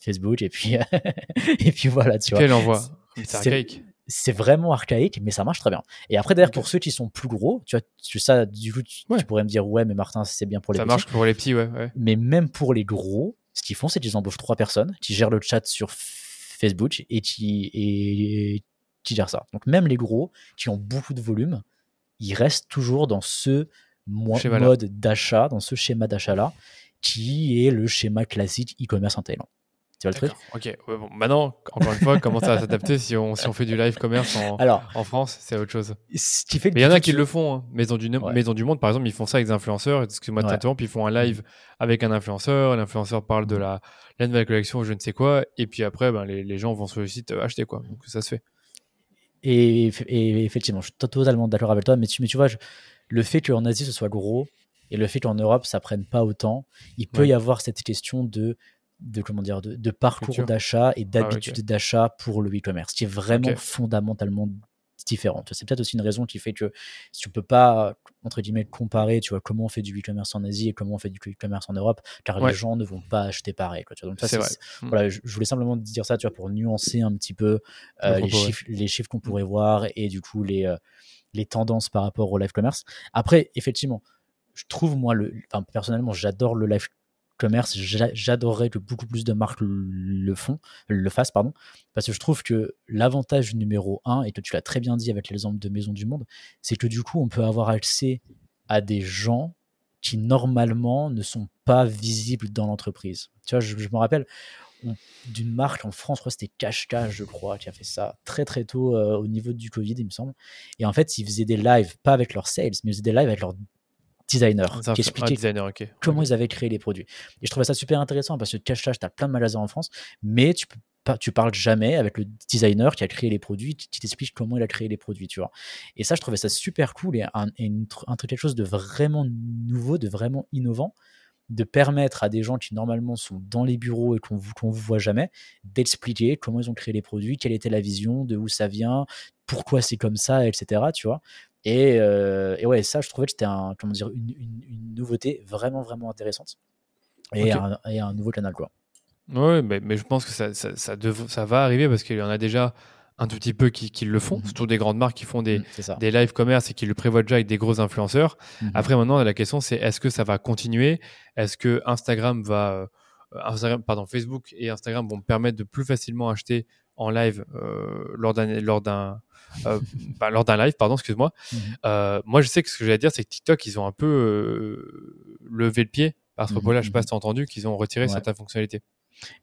Facebook et puis et puis voilà, tu Puis vois. elle envoie. C'est archaïque. C'est vraiment archaïque, mais ça marche très bien. Et après, d'ailleurs, pour ceux qui sont plus gros, tu vois, tu, ça, du coup, tu, Ouais. tu pourrais me dire, ouais, mais Martin, c'est bien pour les Ça petits. marche pour les petits, ouais. ouais. Mais même pour les gros, ce qu'ils font, c'est qu'ils embauchent trois personnes qui gèrent le chat sur Facebook et qui, et, qui gèrent ça. Donc même les gros, qui ont beaucoup de volume, ils restent toujours dans ce mo- mode d'achat, dans ce schéma d'achat-là, qui est le schéma classique e-commerce en Thaïlande. Tu vois le truc? Ok. Ouais, bon, maintenant, encore une fois, comment ça va s'adapter si on, si on fait du live commerce en, Alors, en France C'est autre chose. ce qui fait il y en a qui le font. Hein. Maison, du, Ouais. Maison du Monde, par exemple, ils font ça avec des influenceurs. Excuse-moi de Ouais. t'interrompre. Ils font un live avec un influenceur. L'influenceur parle de la, la nouvelle collection ou je ne sais quoi. Et puis après, ben, les, les gens vont sur le site euh, acheter. Quoi. Donc ça se fait. Et, et effectivement, je suis totalement d'accord avec toi, mais tu, mais tu vois, je- le fait qu'en Asie ce soit gros et le fait qu'en Europe ça prenne pas autant, il peut Ouais. y avoir cette question de, de comment dire, de, de parcours d'achat et Ah d'habitude d'achat pour le e-commerce, qui est vraiment fondamentalement différent. Tu vois, C'est peut-être aussi une raison qui fait que si tu peux pas entre guillemets comparer, tu vois, comment on fait du e-commerce en Asie et comment on fait du e-commerce en Europe, car Ouais. les gens ne vont pas acheter pareil. Quoi, tu vois. Donc ça, C'est c'est- vrai. Mm. voilà, je, je voulais simplement dire ça, tu vois, pour nuancer un petit peu euh, Le les, propos, ouais. chiffres, les chiffres qu'on pourrait voir et du coup les, euh, les tendances par rapport au live commerce. Après, effectivement, je trouve moi, le, enfin, personnellement, j'adore le live commerce. J'a- J'adorerais que beaucoup plus de marques le, font, le fassent, pardon, parce que je trouve que l'avantage numéro un, et que tu l'as très bien dit avec l'exemple de Maison du Monde, c'est que du coup, on peut avoir accès à des gens qui normalement ne sont pas visibles dans l'entreprise. Tu vois, je, me rappelle d'une marque en France, c'était Cash Cash, je crois, qui a fait ça très très tôt euh, au niveau du Covid, il me semble. Et en fait, ils faisaient des lives, pas avec leurs sales, mais ils faisaient des lives avec leurs un- qui designer, ok. comment ils avaient créé les produits. Et je trouvais ça super intéressant parce que Cash Cash, tu as plein de magasins en France, mais tu peux pas, tu parles jamais avec le designer qui a créé les produits, qui t'explique comment il a créé les produits, tu vois. Et ça, je trouvais ça super cool et un, et une tr- un truc, quelque chose de vraiment nouveau, de vraiment innovant, de permettre à des gens qui normalement sont dans les bureaux et qu'on qu'on vous voit jamais, d'expliquer comment ils ont créé les produits, quelle était la vision, de où ça vient, pourquoi c'est comme ça, etc. Tu vois. Et, euh, et ouais, ça, je trouvais que c'était un, comment dire, une, une- une nouveauté vraiment, vraiment intéressante. Et, un, et un nouveau canal, quoi. Ouais, mais, mais je pense que ça, ça, ça, dev- ça va arriver parce qu'il y en a déjà un tout petit peu qui, qui le font, Mhm. surtout des grandes marques qui font des, Mm, ça. des live commerce et qui le prévoient déjà avec des gros influenceurs. Mhm. Après, maintenant, la question, c'est est-ce que ça va continuer? Est-ce que Instagram va. euh, Instagram, pardon, Facebook et Instagram vont permettre de plus facilement acheter en live euh, lors d'un lors d'un euh, bah, lors d'un live, pardon, excuse-moi. Mhm. Moi, je sais que ce que j'allais dire, c'est que TikTok, ils ont un peu levé le pied à ce Mhm, propos-là. Je sais pas si tu as entendu qu'ils ont retiré Ouais. certaines fonctionnalités.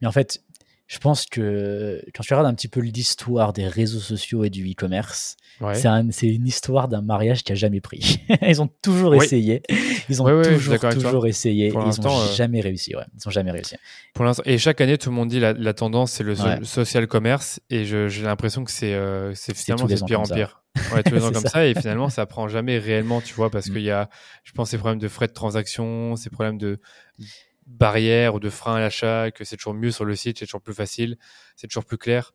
Mais en fait, je pense que quand tu regardes un petit peu l'histoire des réseaux sociaux et du e-commerce, Ouais. c'est un- c'est une histoire d'un mariage qui a jamais pris. ils ont toujours Oui. essayé. Ils ont toujours, essayé. Pour et ils l'instant, ont euh, jamais réussi. Ouais. Ils ont jamais réussi. Pour l'instant, et chaque année, tout le monde dit la, la tendance, c'est le Ouais. social commerce, et j'ai l'impression que c'est euh, finalement de pire en ça. pire. Ouais, tous les ans comme ça. ça. et finalement, ça prend jamais réellement, tu vois, parce Mm. qu'il y a, je pense, ces problèmes de frais de transaction, ces problèmes de barrières ou de freins à l'achat, que c'est toujours mieux sur le site, c'est toujours plus facile, c'est toujours plus clair.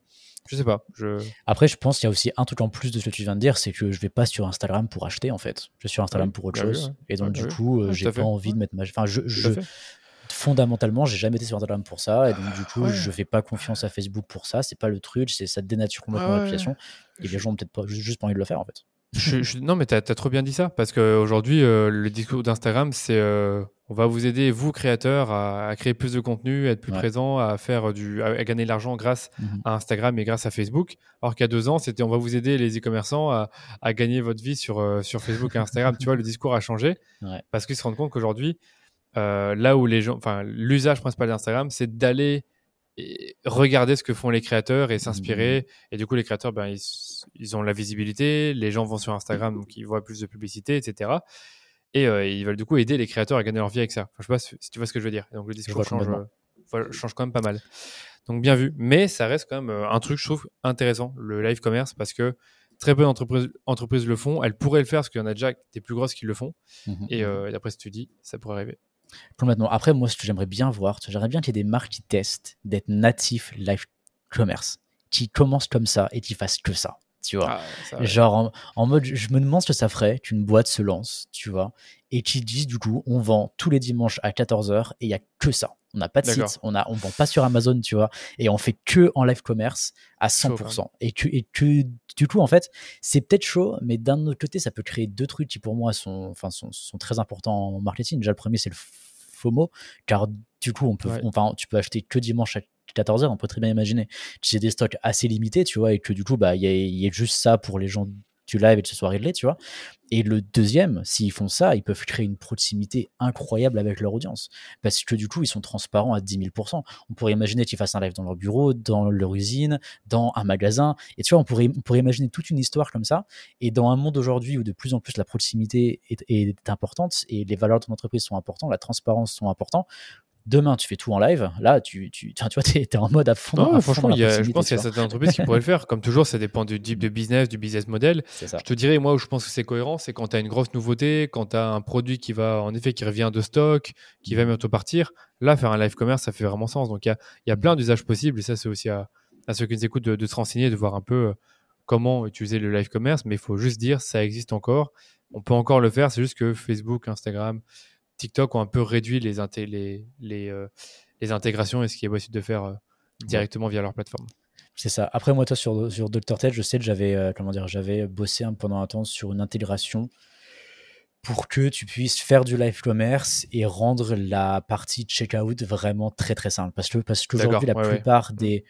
Je sais pas. Je... Après, je pense qu'il y a aussi un truc en plus de ce que tu viens de dire, c'est que je vais pas sur Instagram pour acheter en fait. Je suis sur Instagram Ouais, pour autre bah chose. ouais. Et donc Ouais, du bah oui. coup, euh, j'ai pas fait. envie de mettre ma. Enfin, je, je- fondamentalement, j'ai jamais été sur Instagram pour ça. Et donc du coup, ouais. je fais pas confiance à Facebook pour ça. C'est pas le truc. C'est ça dénature complètement Ouais, l'application. Et les gens ont peut-être pas juste pas envie de le faire en fait. Je- je- non, mais tu as, trop bien dit ça, parce qu'aujourd'hui, euh, le discours d'Instagram, c'est euh, on va vous aider, vous, créateurs, à, à créer plus de contenu, à être plus Ouais. présent, à, faire du, à, à gagner de l'argent grâce Mhm. à Instagram et grâce à Facebook. Alors qu'il y a deux ans, c'était on va vous aider, les e-commerçants, à, à gagner votre vie sur, euh, sur Facebook et Instagram. tu vois, le discours a changé, Ouais. parce qu'ils se rendent compte qu'aujourd'hui, euh, là où les gens, enfin, l'usage principal d'Instagram, c'est d'aller regarder ce que font les créateurs et s'inspirer. Et du coup, les créateurs, ben, ils, ils ont la visibilité, les gens vont sur Instagram, donc ils voient plus de publicité, etc. Et euh, ils veulent du coup aider les créateurs à gagner leur vie avec ça. Enfin, je sais pas si si tu vois ce que je veux dire. Donc le discours change, euh, change quand même pas mal. Donc bien vu. Mais ça reste quand même euh, un truc, je trouve, intéressant, le live commerce, parce que très peu d'entreprises entreprises le font. Elles pourraient le faire, parce qu'il y en a déjà des plus grosses qui le font. Mhm. Et euh, d'après ce que tu dis, ça pourrait arriver. Complètement. Après, moi, ce que j'aimerais bien voir, j'aimerais bien qu'il y ait des marques qui testent d'être natifs live commerce, qui commencent comme ça et qui fassent que ça. Tu vois. Ah. Genre en, en mode, je me demande ce que ça ferait qu'une boîte se lance, tu vois, et qui disent du coup, on vend tous les dimanches à 14h et il y a que ça. On n'a pas de site, on a, on vend pas sur Amazon, tu vois, et on fait que en live commerce à Chaud, 100%. Et que, et que du coup, en fait, c'est peut-être chaud, mais d'un autre côté, ça peut créer deux trucs qui pour moi sont, enfin, sont, sont très importants en marketing. Déjà, le premier, c'est le FOMO, car du coup, on peut, Ouais. enfin, tu peux acheter que dimanche à 14h, on peut très bien imaginer j'ai des stocks assez limités, tu vois, et que du coup, bah, il y a, juste ça pour les gens du live et de ce soir réglé, tu vois. Et le deuxième, s'ils font ça, ils peuvent créer une proximité incroyable avec leur audience. Parce que du coup, ils sont transparents à 10 000%. On pourrait imaginer qu'ils fassent un live dans leur bureau, dans leur usine, dans un magasin. Et tu vois, on pourrait, on pourrait imaginer toute une histoire comme ça. Et dans un monde aujourd'hui où de plus en plus la proximité est, est importante et les valeurs de ton entreprise sont importantes, la transparence sont importantes, demain tu fais tout en live, là tu, tu, tu vois, t'es, t'es en mode à fond. Non, à franchement, y a- je pense qu'il y a tu certaines entreprises qui pourraient le faire. Comme toujours, ça dépend du type de business, du business model. Ça. Je te dirais, moi, où je pense que c'est cohérent, c'est quand tu as une grosse nouveauté, quand tu as un produit qui va, en effet, qui revient de stock, qui va bientôt partir. Là, faire un live commerce, ça fait vraiment sens. Donc, il y a, y a plein d'usages possibles. Et ça, c'est aussi à, à ceux qui nous écoutent de, de se renseigner, de voir un peu euh, comment utiliser le live commerce. Mais il faut juste dire, ça existe encore. On peut encore le faire. C'est juste que Facebook, Instagram, TikTok ont un peu réduit les, inté- les, les, euh, les intégrations et ce qui est possible de faire euh, directement via leur plateforme. C'est ça. Après, moi, toi, sur, sur Dr. Ted, je sais que j'avais, euh, comment dire, j'avais bossé pendant un temps sur une intégration pour que tu puisses faire du live commerce et rendre la partie checkout vraiment très très simple. Parce que parce qu'aujourd'hui, la ouais. plupart des,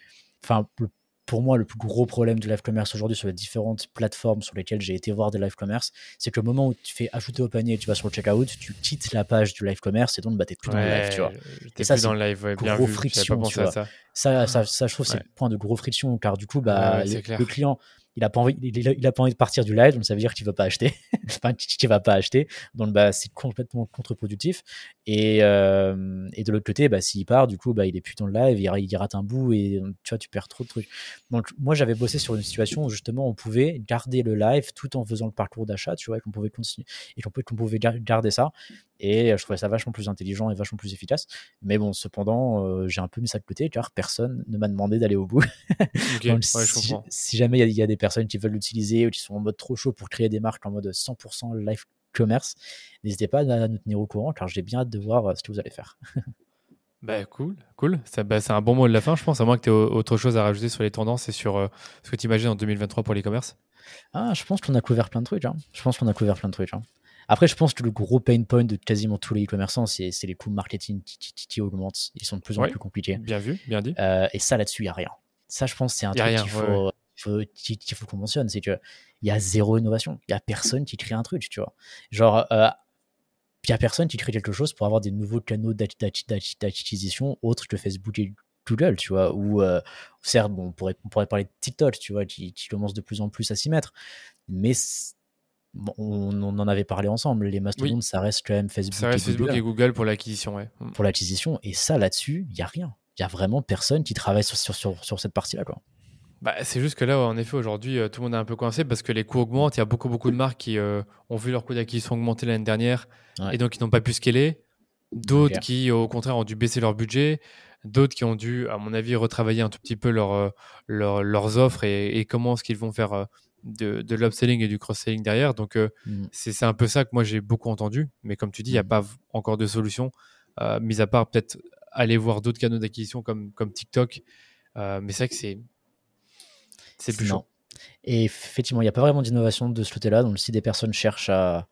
enfin, le- pour moi, le plus gros problème du live commerce aujourd'hui sur les différentes plateformes sur lesquelles j'ai été voir des live commerce, c'est que le moment où tu fais ajouter au panier et tu vas sur le checkout, tu quittes la page du live commerce et donc bah, t'es plus dans le live, tu vois. T'es Et ça, plus dans c'est le live, ouais, bien gros vu. Friction, pas tu vois. ça. Ça, ça, ça, je trouve, c'est Ouais. le point de gros friction, car du coup, bah, Ouais, ouais, c'est le, client, il a pas envie, il, il a pas envie de partir du live, donc ça veut dire qu'il va pas acheter, enfin, qu'il va pas acheter, donc bah, c'est complètement contre-productif. Et, euh, et de l'autre côté, bah, s'il part, du coup, bah, il est plus dans le live, il, il rate un bout et tu vois, tu perds trop de trucs. Donc, moi, j'avais bossé sur une situation où justement, on pouvait garder le live tout en faisant le parcours d'achat, tu vois, et qu'on pouvait continuer, et qu'on pouvait, qu'on pouvait gar- garder ça. Et euh, je trouvais ça vachement plus intelligent et vachement plus efficace. Mais bon, cependant, euh, j'ai un peu mis ça de côté car personne ne m'a demandé d'aller au bout. Donc, ouais, si, jamais il y a- il y, a des personnes qui veulent l'utiliser ou qui sont en mode trop chaud pour créer des marques en mode 100% live commerce, n'hésitez pas à nous tenir au courant car j'ai bien hâte de voir euh, ce que vous allez faire. Bah, cool, cool. Bah, c'est un bon mot de la fin, je pense, à moins que tu aies autre chose à rajouter sur les tendances et sur euh, ce que tu imagines en 2023 pour l'e-commerce. Ah, je pense qu'on a couvert plein de trucs. hein. Je pense qu'on a couvert plein de trucs. hein. Après, je pense que le gros pain point de quasiment tous les e-commerçants, c'est les coûts marketing qui, qui- qui augmentent. Ils sont de plus en Ouais. plus compliqués. Bien vu, bien dit. Euh, et ça, là-dessus, il n'y a rien. Ça, je pense, c'est un truc qu'il faut, qu'il faut qu'on mentionne. C'est qu'il y a zéro innovation. Il y a personne qui crée un truc, tu vois. Genre, euh, il y a personne qui crée quelque chose pour avoir des nouveaux canaux d'acquisition autres que Facebook et Google, tu vois. Ou, euh, certes, bon, on, pourrait, on pourrait parler de TikTok, tu vois, qui, qui commence de plus en plus à s'y mettre. Mais bon, on, on en avait parlé ensemble. Les mastodontes, ça reste quand même Facebook, Ça reste et Google Facebook et Google pour l'acquisition, ouais. Mm. pour l'acquisition. Et ça, là-dessus, il n'y a rien. Il y a vraiment personne qui travaille sur, sur, sur, sur cette partie-là. Quoi. Bah, c'est juste que là, en effet, aujourd'hui, euh, tout le monde est un peu coincé parce que les coûts augmentent. Il y a beaucoup, beaucoup de marques qui euh, ont vu leur coût d'acquisition augmenter l'année dernière Ouais. et donc ils n'ont pas pu scaler. D'autres qui, au contraire, ont dû baisser leur budget. D'autres qui ont dû, à mon avis, retravailler un tout petit peu leur, euh, leur- leurs offres et, et comment est-ce qu'ils vont faire de, de l'upselling et du cross-selling derrière. Donc, euh, Mm. c'est un peu ça que moi, j'ai beaucoup entendu. Mais comme tu dis, il n'y a Mm. pas encore de solution, euh, mis à part peut-être aller voir d'autres canaux d'acquisition comme, comme TikTok. Euh, mais c'est vrai que c'est c'est plus Non. chaud. Et effectivement, il n'y a pas vraiment d'innovation de ce côté-là. Donc, si des personnes cherchent à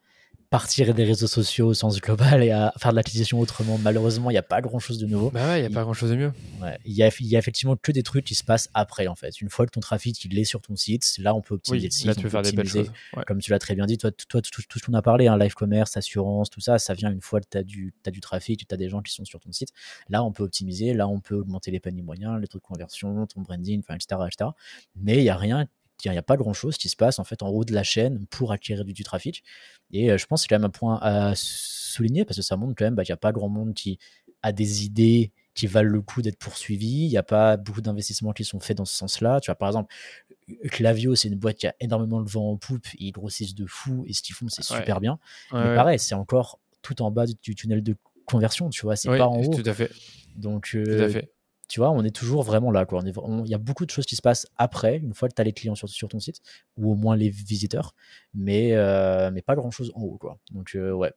partir des réseaux sociaux au sens global et à faire de l'acquisition autrement, malheureusement, il n'y a pas grand-chose de nouveau. Bah ouais, il n'y a pas grand-chose de mieux. Ouais. Il y, a, y a effectivement que des trucs qui se passent après, en fait. Une fois que ton trafic il est sur ton site, là, on peut optimiser Oui, le site. là, tu peux faire des belles optimiser choses. Ouais. comme tu l'as très bien dit, toi, toi tout, tout ce qu'on a parlé, hein, live commerce, assurance, tout ça, ça vient une fois que tu as du, t'as du trafic, tu as des gens qui sont sur ton site. Là, on peut optimiser, là, on peut augmenter les paniers moyens, les taux de conversion, ton branding, enfin, etc., etc. Mais il n'y a rien, il n'y a pas grand chose qui se passe en fait en haut de la chaîne pour acquérir du, du trafic. Et euh, je pense que c'est quand même un point à souligner parce que ça montre quand même bah, qu'il n'y a pas grand monde qui a des idées qui valent le coup d'être poursuivies. Il n'y a pas beaucoup d'investissements qui sont faits dans ce sens-là. Tu vois, par exemple, Clavio, c'est une boîte qui a énormément de vent en poupe, ils grossissent de fou et ce qu'ils font, c'est Ouais. super bien. Ouais, Mais ouais. pareil, c'est encore tout en bas du, du tunnel de conversion, tu vois, c'est Oui, pas en haut. Tout à fait. Donc, Tout euh, à fait. Tu vois, on est toujours vraiment là. quoi. Il y a beaucoup de choses qui se passent après, une fois que tu as les clients sur, sur ton site, ou au moins les visiteurs, mais, euh, mais pas grand-chose en haut. Quoi. Donc, euh, ouais,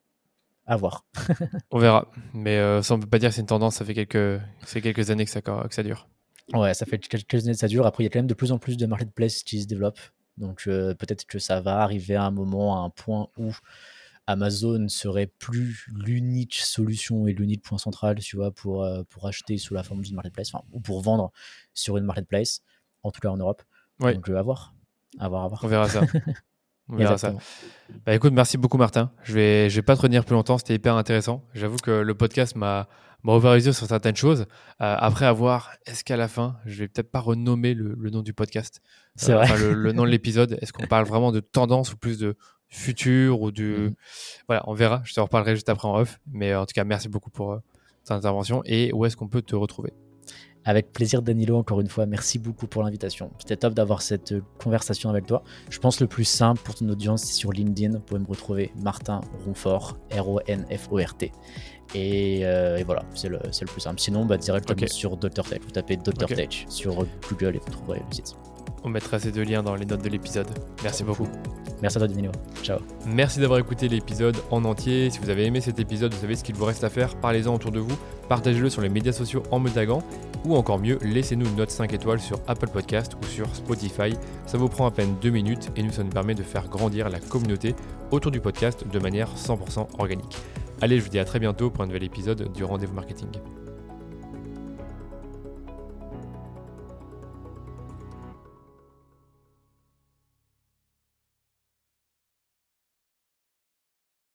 à voir. On verra. Mais euh, ça, on peut pas dire que c'est une tendance. Ça fait quelques, ça fait quelques années que ça, que ça dure. Ouais, ça fait quelques années que ça dure. Après, il y a quand même de plus en plus de marketplaces qui se développent. Donc, peut-être que ça va arriver à un moment, à un point où Amazon serait plus l'unique solution et l'unique point central, tu vois, pour, euh, pour acheter sous la forme d'une marketplace, enfin, ou pour vendre sur une marketplace, en tout cas en Europe. Ouais. Donc, euh, à voir. À voir, à voir. On verra ça. On verra ça. Exactement. Bah écoute, merci beaucoup Martin. Je vais, je vais pas te retenir plus longtemps. C'était hyper intéressant. J'avoue que le podcast m'a, m'a ouvert les yeux sur certaines choses. Euh, après avoir, est-ce qu'à la fin, je vais peut-être pas renommer le, le nom du podcast, C'est Euh, vrai. enfin, le, le nom de l'épisode. Est-ce qu'on parle vraiment de tendance ou plus de futur ou du, Mhm. voilà, on verra. Je te reparlerai juste après en off. Mais euh, en tout cas, merci beaucoup pour euh, ton intervention. Et où est-ce qu'on peut te retrouver? Avec plaisir, Danilo, encore une fois, merci beaucoup pour l'invitation. C'était top d'avoir cette conversation avec toi. Je pense le plus simple pour ton audience, c'est sur LinkedIn. Vous pouvez me retrouver Martin Ronfort, R-O-N-F-O-R-T. Et, euh, et voilà, c'est le, le plus simple. Sinon, bah, directement sur Dr. Tech. Vous tapez Dr. Tech sur Google et vous trouverez le site. On mettra ces deux liens dans les notes de l'épisode. Merci beaucoup. Merci à toi, Danilo. Ciao. Merci d'avoir écouté l'épisode en entier. Si vous avez aimé cet épisode, vous savez ce qu'il vous reste à faire. Parlez-en autour de vous, partagez-le sur les médias sociaux en me taguant, ou encore mieux, laissez-nous une note 5 étoiles sur Apple Podcast ou sur Spotify. Ça vous prend à peine 2 minutes et nous, ça nous permet de faire grandir la communauté autour du podcast de manière 100% organique. Allez, je vous dis à très bientôt pour un nouvel épisode du Rendez-vous Marketing.